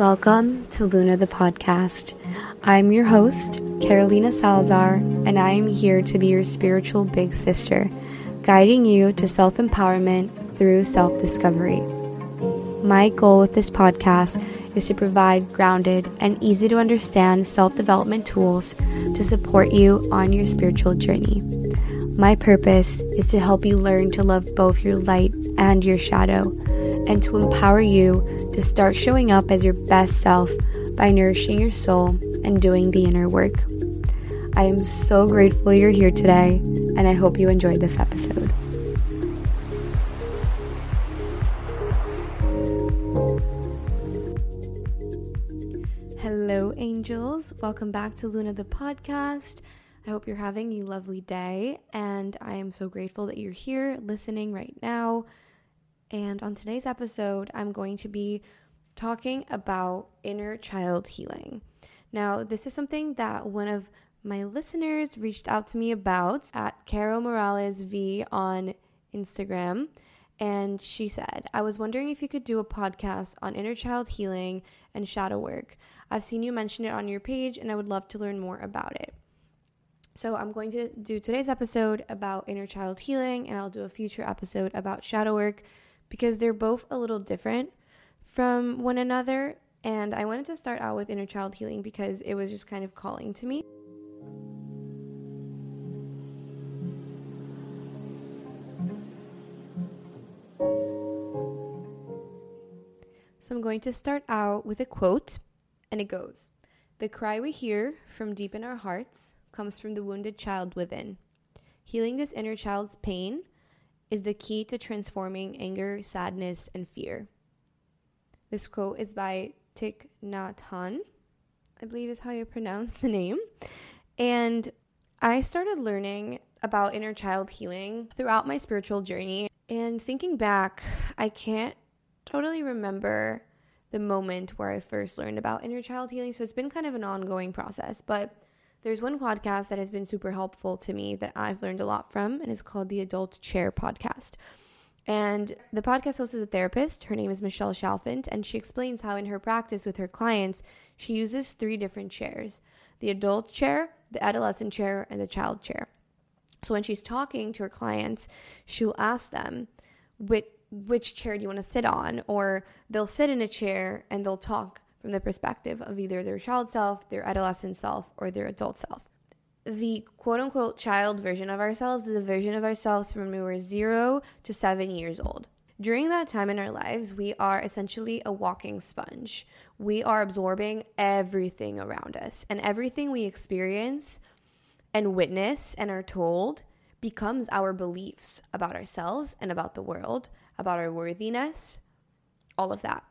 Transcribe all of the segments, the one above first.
Welcome to Luna the podcast. I'm your host, Carolina Salazar, and I am here to be your spiritual big sister, guiding you to self empowerment through self discovery. My goal with this podcast is to provide grounded and easy to understand self development tools to support you on your spiritual journey. My purpose is to help you learn to love both your light and your shadow, and to empower you to start showing up as your best self by nourishing your soul and doing the inner work. I am so grateful you're here today, and I hope you enjoyed this episode. Hello, angels. Welcome back to Luna the podcast. I hope you're having a lovely day, and I am so grateful that you're here listening right now. And on today's episode, I'm going to be talking about inner child healing. Now, this is something that one of my listeners reached out to me about at Caro Morales V on Instagram. And she said, I was wondering if you could do a podcast on inner child healing and shadow work. I've seen you mention it on your page, and I would love to learn more about it. So, I'm going to do today's episode about inner child healing, and I'll do a future episode about shadow work because they're both a little different from one another. And I wanted to start out with inner child healing because it was just kind of calling to me. So I'm going to start out with a quote, and it goes The cry we hear from deep in our hearts comes from the wounded child within. Healing this inner child's pain is the key to transforming anger, sadness, and fear. This quote is by Thich Nhat Hanh, I believe is how you pronounce the name. And I started learning about inner child healing throughout my spiritual journey. And thinking back, I can't totally remember the moment where I first learned about inner child healing. So it's been kind of an ongoing process. But there's one podcast that has been super helpful to me that I've learned a lot from, and it's called the Adult Chair Podcast. And the podcast host is a therapist. Her name is Michelle Chalfant, and she explains how in her practice with her clients, she uses three different chairs the adult chair, the adolescent chair, and the child chair. So when she's talking to her clients, she'll ask them, which, which chair do you want to sit on? Or they'll sit in a chair and they'll talk from the perspective of either their child self, their adolescent self, or their adult self. The quote unquote child version of ourselves is a version of ourselves from when we were zero to seven years old. During that time in our lives, we are essentially a walking sponge. We are absorbing everything around us, and everything we experience and witness and are told becomes our beliefs about ourselves and about the world, about our worthiness, all of that.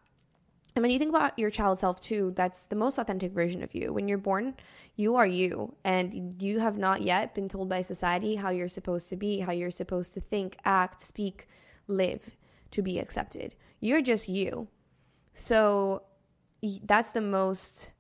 And when you think about your child self too, that's the most authentic version of you. When you're born, you are you, and you have not yet been told by society how you're supposed to be, how you're supposed to think, act, speak, live to be accepted. You're just you. So that's the most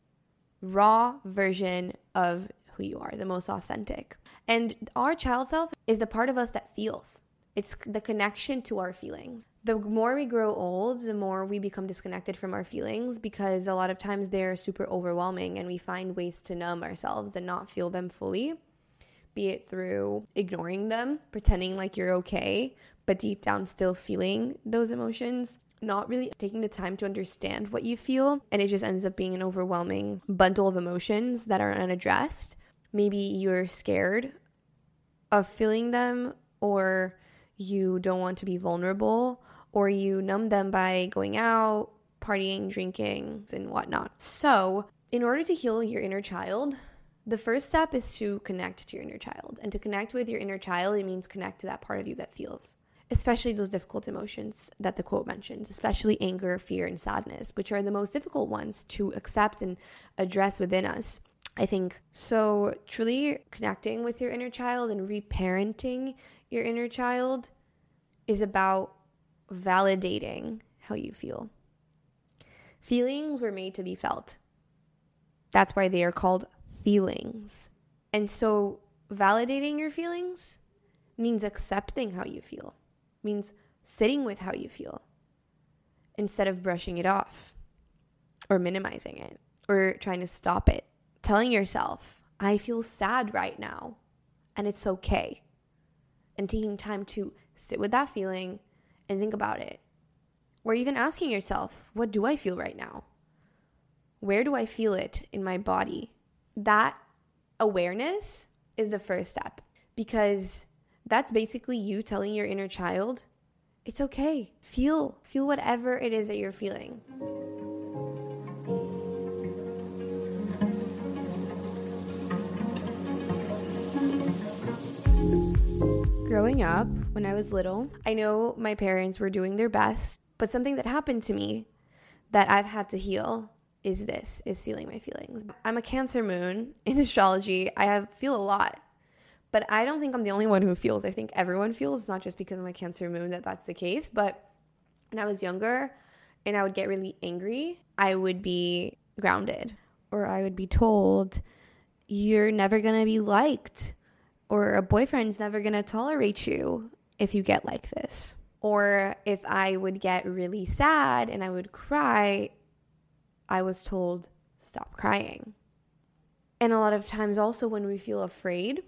raw version of who you are, the most authentic. And our child self is the part of us that feels. It's the connection to our feelings. The more we grow old, the more we become disconnected from our feelings because a lot of times they're super overwhelming and we find ways to numb ourselves and not feel them fully, be it through ignoring them, pretending like you're okay, but deep down still feeling those emotions not really taking the time to understand what you feel, and it just ends up being an overwhelming bundle of emotions that are unaddressed. Maybe you're scared of feeling them, or you don't want to be vulnerable, or you numb them by going out, partying, drinking, and whatnot. So, in order to heal your inner child, the first step is to connect to your inner child. And to connect with your inner child, it means connect to that part of you that feels. especially those difficult emotions that the quote mentions, especially anger, fear, and sadness, which are the most difficult ones to accept and address within us. I think so. Truly connecting with your inner child and reparenting your inner child is about validating how you feel. Feelings were made to be felt. That's why they are called feelings. And so, validating your feelings means accepting how you feel, means sitting with how you feel instead of brushing it off or minimizing it or trying to stop it. Telling yourself, I feel sad right now and it's okay. And taking time to sit with that feeling and think about it. Or even asking yourself, what do I feel right now? Where do I feel it in my body? That awareness is the first step because that's basically you telling your inner child, it's okay. Feel, feel whatever it is that you're feeling. Growing up, when I was little, I know my parents were doing their best, but something that happened to me that I've had to heal is this is feeling my feelings. I'm a Cancer moon in astrology. I have feel a lot. But I don't think I'm the only one who feels. I think everyone feels, not just because I'm a Cancer moon that that's the case, but when I was younger and I would get really angry, I would be grounded or I would be told you're never going to be liked or a boyfriend's never going to tolerate you if you get like this. Or if I would get really sad and I would cry, I was told, stop crying. And a lot of times, also, when we feel afraid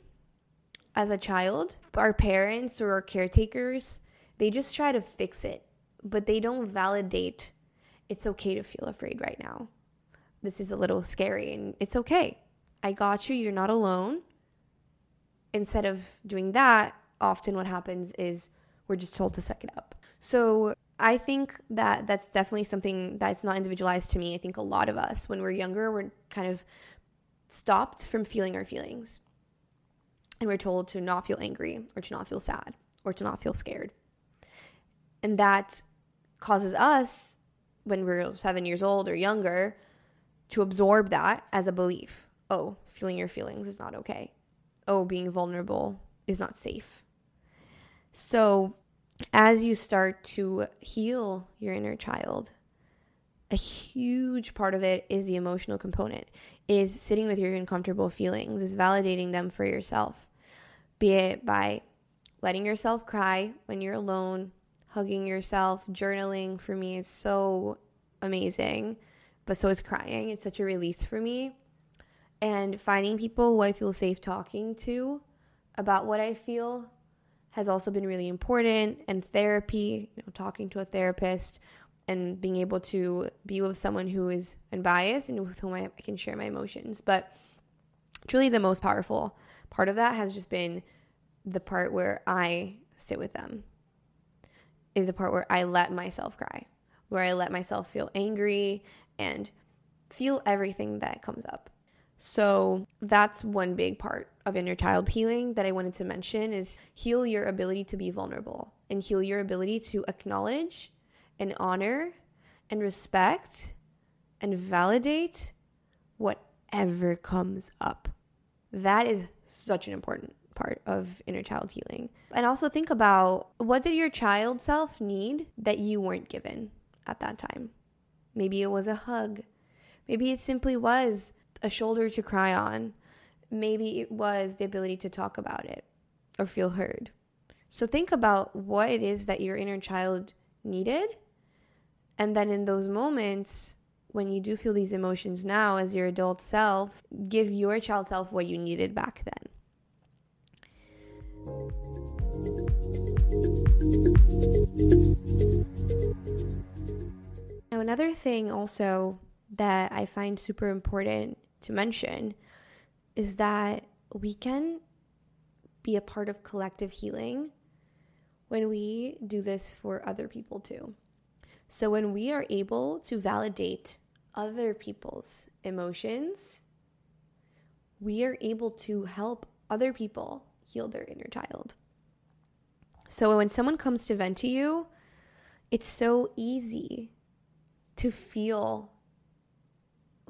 as a child, our parents or our caretakers, they just try to fix it, but they don't validate it's okay to feel afraid right now. This is a little scary and it's okay. I got you. You're not alone instead of doing that, often what happens is we're just told to suck it up. So I think that that's definitely something that's not individualized to me. I think a lot of us, when we're younger, we're kind of stopped from feeling our feelings. And we're told to not feel angry or to not feel sad or to not feel scared. And that causes us, when we're seven years old or younger, to absorb that as a belief. Oh, feeling your feelings is not okay oh, being vulnerable is not safe. So, as you start to heal your inner child, a huge part of it is the emotional component, is sitting with your uncomfortable feelings, is validating them for yourself, be it by letting yourself cry when you're alone, hugging yourself, journaling for me is so amazing, but so is crying. It's such a release for me and finding people who I feel safe talking to about what I feel has also been really important. And therapy, you know, talking to a therapist and being able to be with someone who is unbiased and with whom I, I can share my emotions. But truly, the most powerful part of that has just been the part where I sit with them, is the part where I let myself cry, where I let myself feel angry and feel everything that comes up. So that's one big part of inner child healing that I wanted to mention is heal your ability to be vulnerable and heal your ability to acknowledge and honor and respect and validate whatever comes up. That is such an important part of inner child healing. And also think about what did your child self need that you weren't given at that time? Maybe it was a hug. Maybe it simply was a shoulder to cry on. Maybe it was the ability to talk about it or feel heard. So think about what it is that your inner child needed. And then in those moments, when you do feel these emotions now as your adult self, give your child self what you needed back then. Now, another thing also that I find super important to mention is that we can be a part of collective healing when we do this for other people too. So, when we are able to validate other people's emotions, we are able to help other people heal their inner child. So when someone comes to vent to you, it's so easy to feel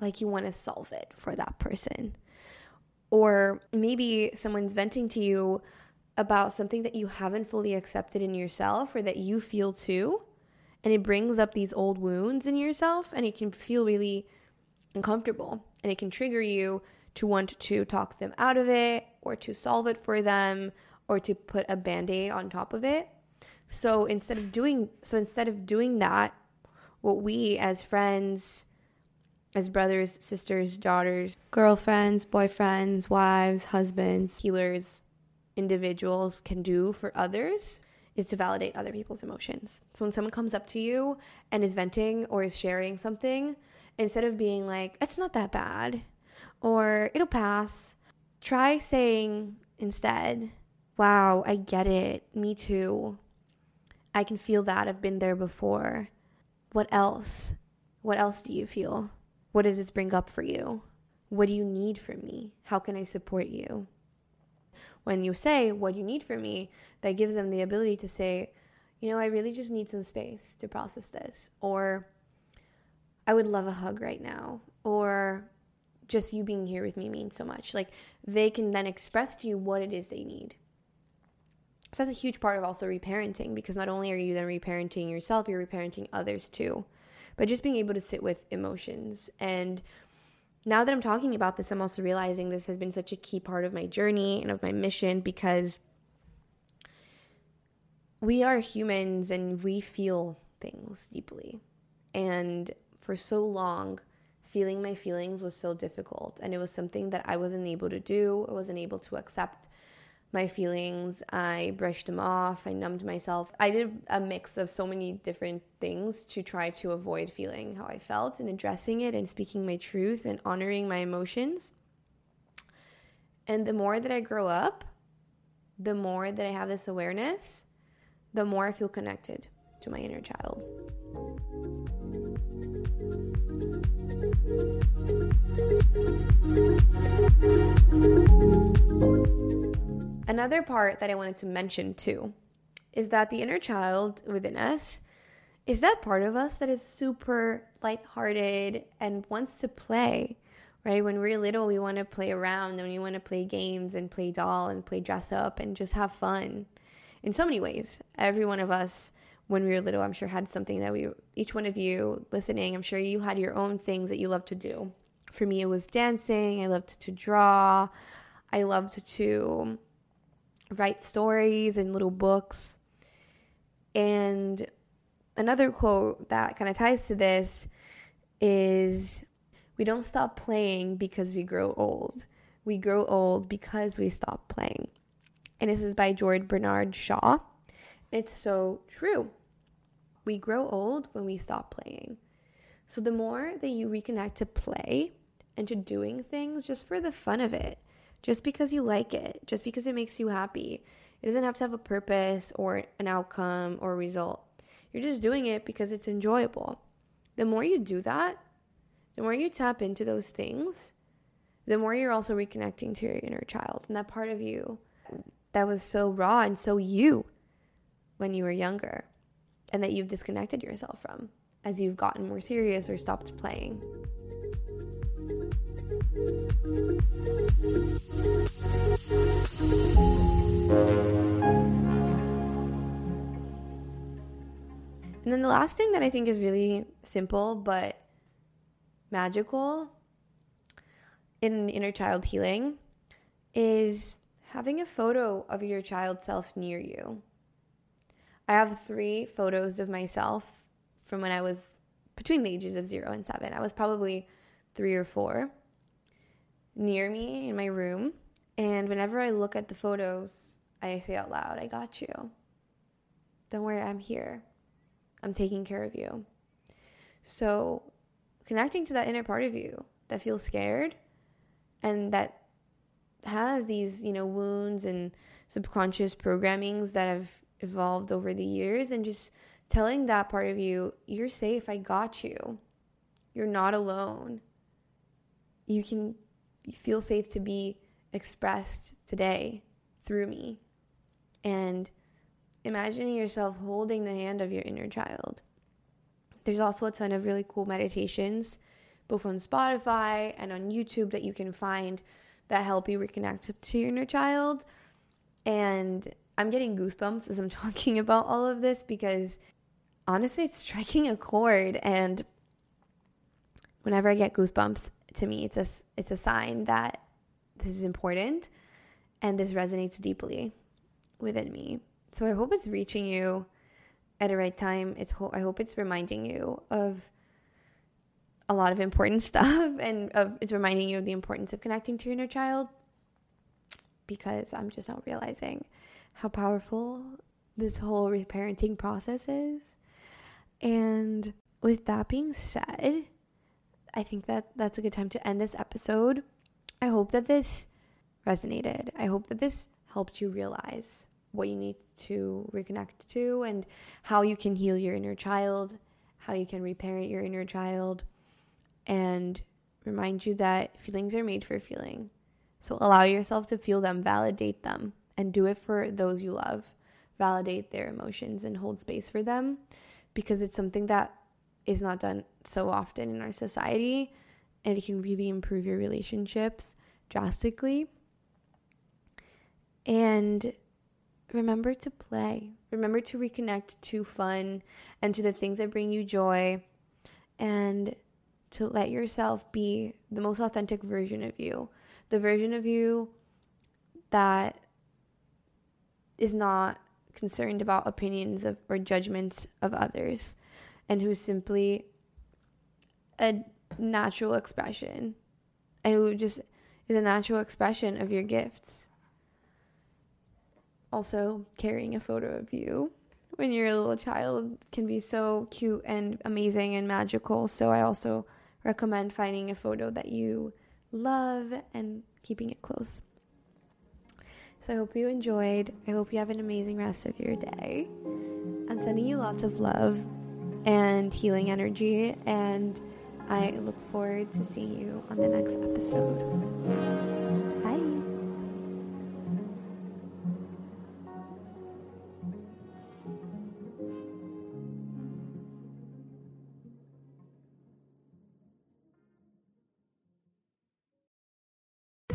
like you want to solve it for that person. Or maybe someone's venting to you about something that you haven't fully accepted in yourself or that you feel too. And it brings up these old wounds in yourself and it can feel really uncomfortable and it can trigger you to want to talk them out of it or to solve it for them or to put a band-aid on top of it. So instead of doing so instead of doing that, what we as friends, as brothers, sisters, daughters, girlfriends, boyfriends, wives, husbands, healers, individuals can do for others is to validate other people's emotions. So when someone comes up to you and is venting or is sharing something, instead of being like, it's not that bad or it'll pass, try saying instead, wow, I get it. Me too. I can feel that. I've been there before. What else? What else do you feel? What does this bring up for you? What do you need from me? How can I support you? When you say, What do you need from me? that gives them the ability to say, You know, I really just need some space to process this. Or, I would love a hug right now. Or, just you being here with me means so much. Like, they can then express to you what it is they need. So that's a huge part of also reparenting because not only are you then reparenting yourself, you're reparenting others too. But just being able to sit with emotions. And now that I'm talking about this, I'm also realizing this has been such a key part of my journey and of my mission because we are humans and we feel things deeply. And for so long, feeling my feelings was so difficult. And it was something that I wasn't able to do, I wasn't able to accept my feelings. I brushed them off. I numbed myself. I did a mix of so many different things to try to avoid feeling how I felt and addressing it and speaking my truth and honoring my emotions. And the more that I grow up, the more that I have this awareness, the more I feel connected to my inner child. Another part that I wanted to mention too is that the inner child within us is that part of us that is super lighthearted and wants to play, right? When we're little, we want to play around and we want to play games and play doll and play dress up and just have fun in so many ways. Every one of us, when we were little, I'm sure had something that we, each one of you listening, I'm sure you had your own things that you loved to do. For me, it was dancing. I loved to draw. I loved to write stories and little books. And another quote that kind of ties to this is we don't stop playing because we grow old. We grow old because we stop playing. And this is by George Bernard Shaw. It's so true. We grow old when we stop playing. So the more that you reconnect to play and to doing things just for the fun of it, just because you like it, just because it makes you happy. It doesn't have to have a purpose or an outcome or result. You're just doing it because it's enjoyable. The more you do that, the more you tap into those things, the more you're also reconnecting to your inner child and that part of you that was so raw and so you when you were younger and that you've disconnected yourself from as you've gotten more serious or stopped playing. And then the last thing that I think is really simple but magical in inner child healing is having a photo of your child self near you. I have three photos of myself from when I was between the ages of zero and seven. I was probably three or four near me in my room. And whenever I look at the photos, I say out loud, I got you. Don't worry, I'm here. I'm taking care of you. So, connecting to that inner part of you that feels scared and that has these, you know, wounds and subconscious programmings that have evolved over the years and just telling that part of you, you're safe, I got you. You're not alone. You can feel safe to be expressed today through me. And imagining yourself holding the hand of your inner child. There's also a ton of really cool meditations, both on Spotify and on YouTube, that you can find that help you reconnect to your inner child. And I'm getting goosebumps as I'm talking about all of this because honestly, it's striking a chord. And whenever I get goosebumps, to me, it's a, it's a sign that this is important and this resonates deeply within me. So I hope it's reaching you at the right time. It's ho- I hope it's reminding you of a lot of important stuff and of, it's reminding you of the importance of connecting to your inner child because I'm just not realizing how powerful this whole reparenting process is. And with that being said, I think that that's a good time to end this episode. I hope that this resonated. I hope that this helped you realize what you need to reconnect to and how you can heal your inner child, how you can reparent your inner child, and remind you that feelings are made for feeling. So allow yourself to feel them, validate them, and do it for those you love. Validate their emotions and hold space for them because it's something that is not done so often in our society and it can really improve your relationships drastically. And remember to play. Remember to reconnect to fun and to the things that bring you joy and to let yourself be the most authentic version of you. The version of you that is not concerned about opinions of or judgments of others and who's simply a natural expression and who just is a natural expression of your gifts also carrying a photo of you when you're a little child can be so cute and amazing and magical. So I also recommend finding a photo that you love and keeping it close. So I hope you enjoyed. I hope you have an amazing rest of your day. I'm sending you lots of love and healing energy and I look forward to seeing you on the next episode.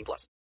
18 plus.